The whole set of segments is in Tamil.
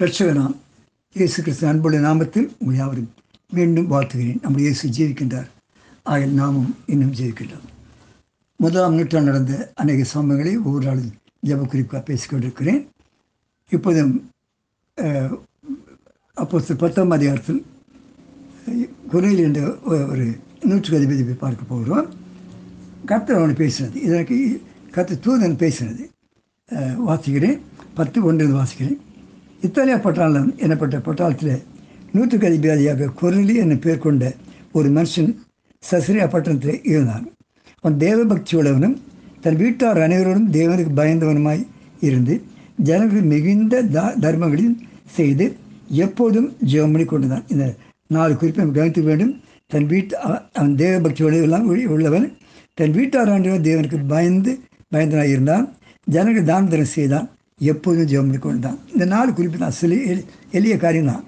ரட்சகனாம். இயேசு கிறிஸ்து அன்புள்ள நாமத்தில் உங்கள் யாவரும் மீண்டும் வாழ்த்துகிறேன். நம்முடைய இயேசு ஜீவிக்கின்றார் ஆகிய நாமும் இன்னும் ஜீவிக்கின்றோம் முதலாம் நூற்றாண்டு நடந்த அநேக சம்பவங்களை ஒவ்வொரு நாளும் ஜப குறிப்பாக பேசிக்கொண்டிருக்கிறேன் இப்போதும் அப்போ பத்தாம் அதிகாரத்தில் குறையில் என்ற ஒரு நூற்றுக்கு அதிபதி பார்க்க போகிறோம். கர்த்தர் அவனை பேசினது. இதற்கு கத்து தூதன் பேசினது. வாசிக்கிறேன். பத்து ஒன்று வாசிக்கிறேன். இத்தாலியா பட்டாளம் எனப்பட்ட பட்டாளத்தில் நூற்றுக்கு அதிபதியாக குரலி என பேர் கொண்ட ஒரு மனுஷன் சசிரியா பட்டணத்தில் இருந்தான். அவன் தேவபக்தி உள்ளவனும் தன் வீட்டார் அனைவரோடும் தேவனுக்கு பயந்தவனுமாய் இருந்து ஜனங்கள் மிகுந்த த தர்மங்களையும் செய்து எப்போதும் ஜெபம் பண்ணி கொண்டுதான். இந்த நாலு குறிப்பை கவனித்து வேண்டும். தன் வீட்டு அவன் தேவபக்தி உள்ளவெல்லாம் உள்ளவன் தன் வீட்டார் ஆண்டு தேவனுக்கு பயந்து பயந்தனாக இருந்தான். ஜனங்கள் தான தரம் செய்தான். எப்போதும் ஜெபம் பண்ணிக்கொண்டு தான் இந்த நாலு குறிப்பு தான் சில எளிய காரியம் தான்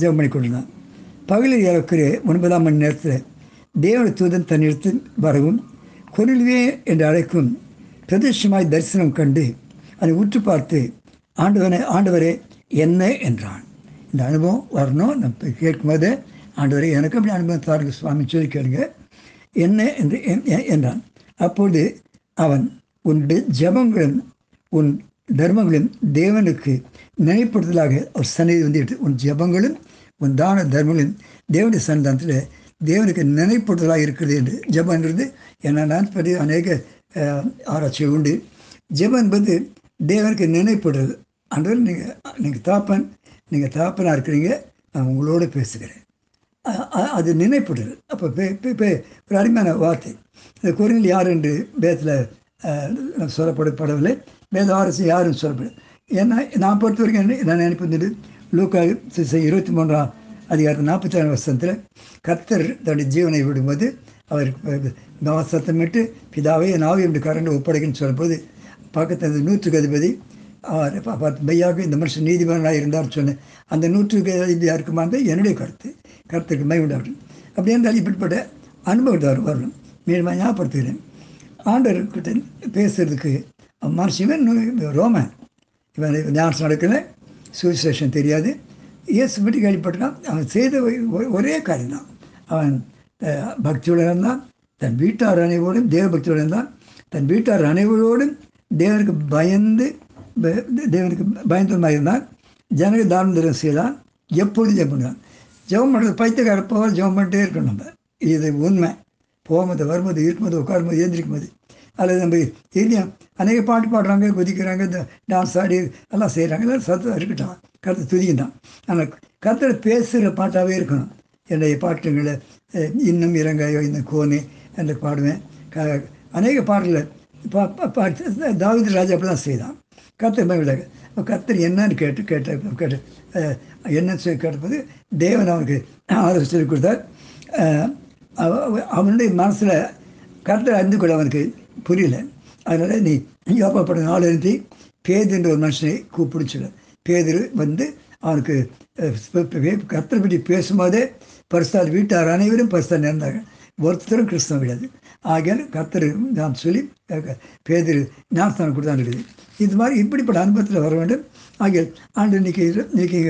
ஜெபம் பண்ணி தான் பகலில் இறக்குற ஒன்பதாம் மணி நேரத்தில் தேவன தூதன் தன்னிடத்து வரவும் கொருள்வே என்று அழைக்கும் பிரதேசமாய் தரிசனம் கண்டு அதை உற்று பார்த்து ஆண்டவனை ஆண்டவரே என்ன? என்றான். இந்த அனுபவம் வரணும். நம்ம கேட்கும்போது ஆண்டவரே எனக்கு அப்படி அனுபவம் தாருங்க சுவாமி சொல்லி கேளுங்க. என்ன? என்று என்றான். அப்பொழுது அவன் உன் ஜபங்களும் உன் தர்மங்களும் தேவனுக்கு நினைப்படுத்தலாக ஒரு சன்னிதி வந்து எடுத்து உன் ஜபங்களும் உன் தான தர்மங்களும் தேவனுடைய சன்னிதானத்தில் தேவனுக்கு நினைப்படுதலாக இருக்கிறது என்று ஜபன்றது என்ன பற்றி அநேக ஆராய்ச்சி உண்டு. ஜபம் என்பது தேவனுக்கு நினைப்படுறது. அன்று நீங்கள் நீங்கள் தாப்பன் நீங்கள் தாப்பனாக இருக்கிறீங்க நான் உங்களோட பேசுகிறேன். அது நினைப்படுறது. அப்போ ஒரு அருமையான வார்த்தை. இந்த குரலில் யார் என்று பேத்தில் சொல்லப்படப்படவில்லை. வேதவாரசு யாரும் சொல்லப்படும். ஏன்னா நான் பொறுத்த வரைக்கும் நான் நினைப்பது லூக்கா இருபத்தி மூன்றாம் அதிகாரத்தில் நாற்பத்தி ஏழு வருஷத்தில் கர்த்தர் தன்னுடைய ஜீவனை விடும்போது அவர் சத்தமிட்டு பிதாவை நாவை என்று கரண்டு ஒப்படைக்குன்னு சொல்லும்போது பக்கத்தில் நூற்றுக்கு அதிபதி பார்த்து மெய்யாக இந்த மனுஷன் நீதிமன்றமாக இருந்தார் சொன்னேன் அந்த நூற்றுக்கு அதிபதியாக இருக்குமான்னு என்னுடைய கருத்து. கருத்துக்கு மை உண்டாகும் அப்படி இருந்தால் இப்படிப்பட்ட அனுபவத்தை அவர் வரணும் மீண்டும் ஞாபகப்படுத்துகிறேன். ஆண்டவர்கிட்ட பேசுறதுக்கு சிவன் ரோமன். இவன் ஞானம் நடக்கலை சுவிசேஷன் தெரியாது. இயேசு பற்றி கேள்விப்பட்டான் அவன் செய்த ஒரே காரியம் தான் அவன் பக்தியுடன் இருந்தான். தன் வீட்டார் அனைவரோடும் தேவ பக்தியுடன் இருந்தான். தன் வீட்டார் அனைவரோடும் தேவனுக்கு பயந்து தேவனுக்கு பயந்தமாக இருந்தான். ஜனக தானம் தரம் செய்தான். எப்பொழுதும் ஜெபம் பண்ணுவான். ஜெபம் பண்ணுறது பைத்தியக்கார போக ஜெபம் பண்ணிட்டே இருக்கணும் நம்ம. இது உண்மை. போகும்போது வரும்போது இருக்கும்போது உட்காரும்போது ஏந்திரிக்கும்போது அல்லது நம்ம இல்லையா அநேக பாட்டு பாடுறாங்க குதிக்கிறாங்க இந்த டான்ஸ் ஆடி எல்லாம் செய்கிறாங்க எல்லாம் சத்தம் இருக்கட்டும். கருத்து துதிக்கும் தான். ஆனால் கருத்தில் பேசுகிற பாட்டாகவே இருக்கணும். என்னுடைய பாட்டுங்களை இன்னும் இறங்காயோ இந்த கோனே என்று பாடுவேன். க அநேக பாடலில் பா பாட்டு தாவித ராஜா அப்படி தான் செய்தான் கத்தர் மகிழ்ந்தாங்க கத்தர் என்னன்னு கேட்டு கேட்ட கேட்டு என்னன்னு சொல்லி கேட்டபோது தேவன் அவனுக்கு ஆலோசனை சொல்லி கொடுத்தார். அவனுடைய மனசில் கரெக்டாக அறிந்து கொள்ள அவனுக்கு புரியல. அதனால் நீ யோகப்பட்ட நாள் எழுந்தி பேதுன்ற ஒரு மனுஷனை கூப்பிடுன்னு சொல்ல. பேதர் வந்து அவனுக்கு கர்த்தர் பற்றி பேசும்போதே பரிசால் வீட்டார் அனைவரும் பரிசால் நேர்ந்தாங்க ஒருத்தரும் கிறிஸ்தவம் கிடையாது. ஆகியால் கர்த்தர் நான் சொல்லி பேதர் ஞானஸ்தானம் கொடுத்தான் இருக்குது இது மாதிரி இப்படிப்பட்ட அனுபவத்தில் வர வேண்டும். ஆகியால் ஆண்டு இன்னைக்கு இன்னைக்கு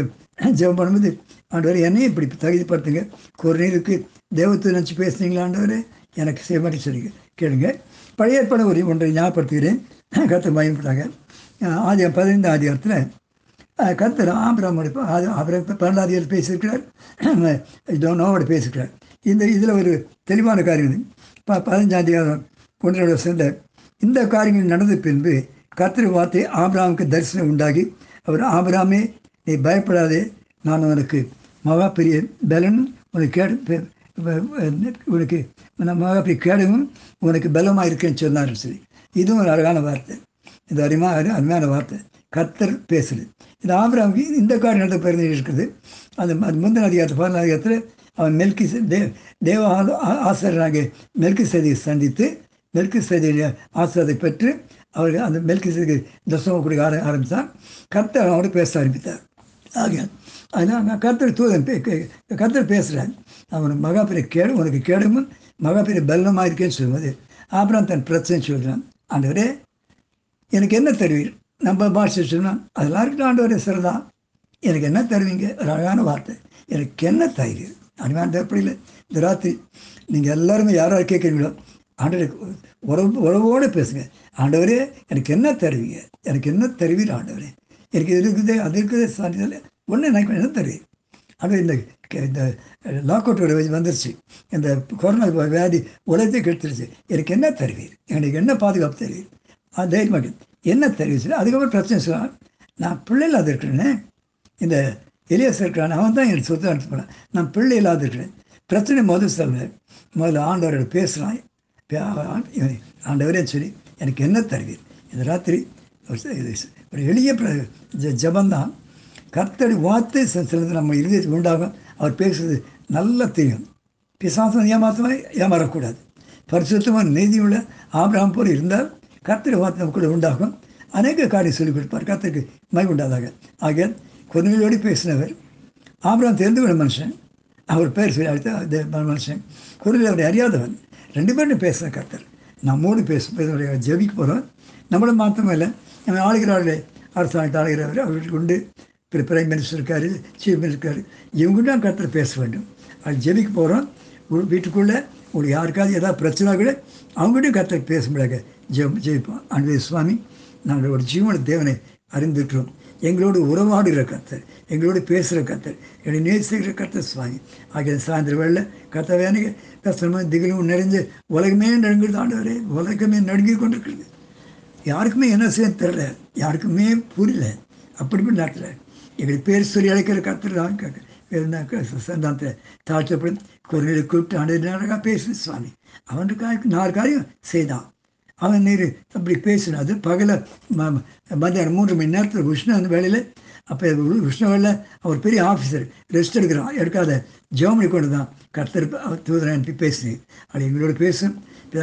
ஜெபம் பண்ணும்போது ஆண்டு வரை என்னையும் இப்படி தகுதிப்படுத்துங்க. குறைநீருக்கு தேவத்தை நினச்சி பேசுனீங்களாண்டவரே எனக்கு செய்ய சொல்லுங்க கேளுங்க. பழைய ஏற்பாடு ஒரு ஒன்றை ஞாபகப்படுத்துகிறேன். கருத்து பயன்பட்டாங்க ஆதி பதினைந்து ஆதிகாரத்தில் கர்த்தர் ஆபிராமோட ஆபிரம் பன்னெண்டாவது பேசியிருக்கிறார். நோவோட பேசியிருக்கிறார். இந்த இதில் ஒரு தெளிவான காரியம் ப பதினஞ்சாம் அதிகாரம் சேர்ந்த இந்த காரியங்கள் நடந்த பின்பு கர்த்தர் வார்த்தை ஆபிராமுக்கு தரிசனம் உண்டாகி அவர் ஆபிராமே நீ பயப்படாதே. நான் உனக்கு மகா பெரிய பலன் உனக்கு கேடு உனக்கு நம்ம அப்படி கேடவும் உனக்கு பலமாக இருக்கேன்னு சொன்னார்னு சரி. இதுவும் ஒரு அழகான வார்த்தை. இது அருமையாக அருமையான வார்த்தை. கத்தர் பேசுது. இந்த ஆபிராமுக்கு இந்த காடு நடந்த பிறந்து இருக்குது. அந்த முந்தின அதிகாரத்தை பதினாறு அதிகாரத்தில் அவன் மெல்கி தேவ தேவ ஆசிரியராக மெல்கி சதியை சந்தித்து மெல்கி சதியுடைய ஆசிரியத்தை பெற்று அவருக்கு அந்த மெல்கி சதிக்கு தசமம் கொடுக்க ஆர ஆரம்பித்தான். கர்த்தர் அவனோட பேச ஆரம்பித்தார். ஆக அதனால் கருத்தர் தூதன் கருத்தர் பேசுகிறேன் அவன் மகாபெரிய கேடு உனக்கு கேடுமும் மகாபெரிய பலனமாக இருக்கேன்னு சொல்லும்போது அப்புறம் தன் பிரச்சனை சொல்கிறான் ஆண்டவரே எனக்கு என்ன தருவீர்? நம்ம பாஷை சொன்னால் அதெல்லாம் இருக்கட்டும் ஆண்டவரே சிறந்தா. எனக்கு என்ன தருவீங்க? ஒரு அழகான வார்த்தை. எனக்கு என்ன தயிர்? அருமையான எப்படி இல்லை. இந்த ராத்திரி நீங்கள் எல்லாருமே யாராவது கேட்குறீங்களோ ஆண்டவருக்கு உறவு உறவோடு பேசுங்க. ஆண்டவரே எனக்கு என்ன தருவீங்க? எனக்கு என்ன தருவீர் ஆண்டவரே? எனக்கு இது இருக்குது அது இருக்குது சான்றிதழ் ஒன்று எனக்கு என்ன தருவீர் ஆனால் இந்த இந்த லாக்அவுட்டோட வந்துருச்சு. இந்த கொரோனா வியாதி உலகத்தையும் கெடுத்துருச்சு. எனக்கு என்ன தருவீர் எனக்கு என்ன பாதுகாப்பு தெரியுது? அது தைரியமாக என்ன தருவீர் அதுக்கப்புறம் பிரச்சனை சொல்லலாம் நான் பிள்ளை இல்லாத இருக்கிறேனே. இந்த எலியாஸ் இருக்கிறான் அவன் தான் எனக்கு சொத்து அனுப்பி போனான். நான் பிள்ளை இல்லாத இருக்கிறேன். பிரச்சனை முதல் சொல்ல. முதல்ல ஆண்டவரோட பேசுகிறான் ஆண்டவரே சொல்லி எனக்கு என்ன தருவீர் இந்த ராத்திரி ஒரு எளிய பிர- ஜெபந்தான் கர்த்தடி வார்த்தை சில சிலது நம்ம இருதயத்துக்கு உண்டாகும். அவர் பேசுறது நல்லா தெரியும். பிசாசம் ஏமாத்தமாக ஏமாறக்கூடாது. பரிசுத்தமாக நீதியுள்ள ஆபிரகாம் போல் இருந்தால் கர்த்தடி வார்த்தை கூட உண்டாகும். அநேக காரியம் சொல்லிக் கொடுப்பார். கர்த்தருக்கு மை உண்டாதாக. ஆகிய கொன்மையோடு பேசினவர் ஆபிரகாம் தெரிந்து கொண்ட மனுஷன். அவர் பேர் சொல்லி அடுத்த மனுஷன். குரலில் அவரை அறியாதவன். ரெண்டு பேரும் பேசுகிற கர்த்தர். நம்மோடு பேச பேச ஜெபிக்க போகிறோம் நம்மளும் மாத்திரமே இல்லை நம்ம ஆளுகிறார்களே அரசாங்கத்தை ஆளுகிறவர் அவர்களுக்கு உண்டு. பிரைம் மினிஸ்டர் இருக்கார் சீஃப் மினிஸ்டர் இருக்காரு. இவங்க தான் கர்த்தர் பேச வேண்டும். அது ஜெபிக்க போகிறோம் வீட்டுக்குள்ளே உங்களுக்கு யாருக்காவது ஏதாவது பிரச்சனை கூட அவங்ககிட்டையும் கர்த்தர் பேச முடியாது ஜெப் ஜெயிப்போம் அன்பே சுவாமி நாங்கள் ஒரு ஜீவன தேவனை அறிந்துட்டோம் எங்களோடு உறவாடுகிற கத்தர் எங்களோடு பேசுகிற கத்தர் என்னை நேசிக்கிற கத்தர் சுவாமி. ஆகிய சாயந்தர வேளையில் கர்த்தர் எனக்கு கஷ்டமாக திகிலும் நிறைஞ்சு உலகமே நடுங்கிறது ஆண்டவரே உலகமே நடுங்கி கொண்டிருக்கிறது. யாருக்குமே என்ன செய்ய தெரில யாருக்குமே புரியல. அப்படிப்பட்ட நேரத்தில் எங்களுக்கு பேர் சொல்லி அழைக்கிற கர்த்தர் தான் சந்தானத்தை தாழ்த்தப்படும் குரலை கூப்பிட்டு ஆண்டு பேசு சுவாமி. அவனுக்கு நாலு காரியம் செய்தான். அவன் நீர் அப்படி பேசினான் அது பகல ம மத்தியானம் மூன்று மணி நேரத்தில் விஷ்ணு அந்த வேலையில் அப்போ விஷ்ணு வேலையில் அவர் பெரிய ஆஃபீஸர் ரெஸ்ட் எடுக்கிறான் எடுக்காத ஜெர்மனி கொண்டு தான் கர்த்தர் அவர் தூதரை அனுப்பி பேசினேன். அப்படி எங்களோட பேசும்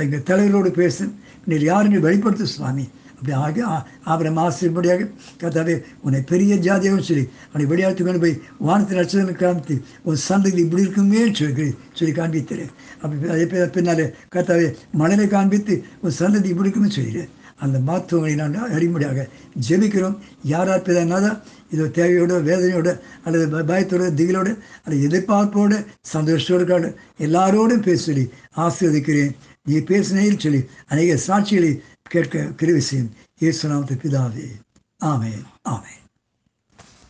எங்கள் தலைவரோடு பேசும் நீர் யாருன்னு வெளிப்படுத்து சுவாமி? அப்படி ஆகி அப்புறம் ஆசிரியப்படியாக கத்தாவே உன்னை பெரிய ஜாதியாகவும் சொல்லி அவனை வெளியாட்டு கொண்டு போய் வானத்தில் நட்சத்திரம் காமித்து உன் சந்ததி இப்படி இருக்குமே சொல்லி சொல்லி காண்பித்தரு. அப்படி அதே பின்னாலே கத்தாவே மணலை காண்பித்து உன் சந்ததி இப்படி இருக்குமே சொல்லிடுறேன் அந்த மருத்துவங்களை நான் அறிமுடியாக ஜெபிக்கிறோம். யார் யார் இது தேவையோட வேதனையோட அல்லது பயத்தோட திகிலோட அல்லது எதிர்பார்ப்போட சந்தோஷத்தோடு எல்லாரோடும் பேச சொல்லி ஆசீர்வதிக்கிறேன். நீ பேசினேன்னு சொல்லி அநேக சாட்சிகளை கேட்க கிருவி செய்யும் இயேசு பிதாவே. ஆமே ஆமே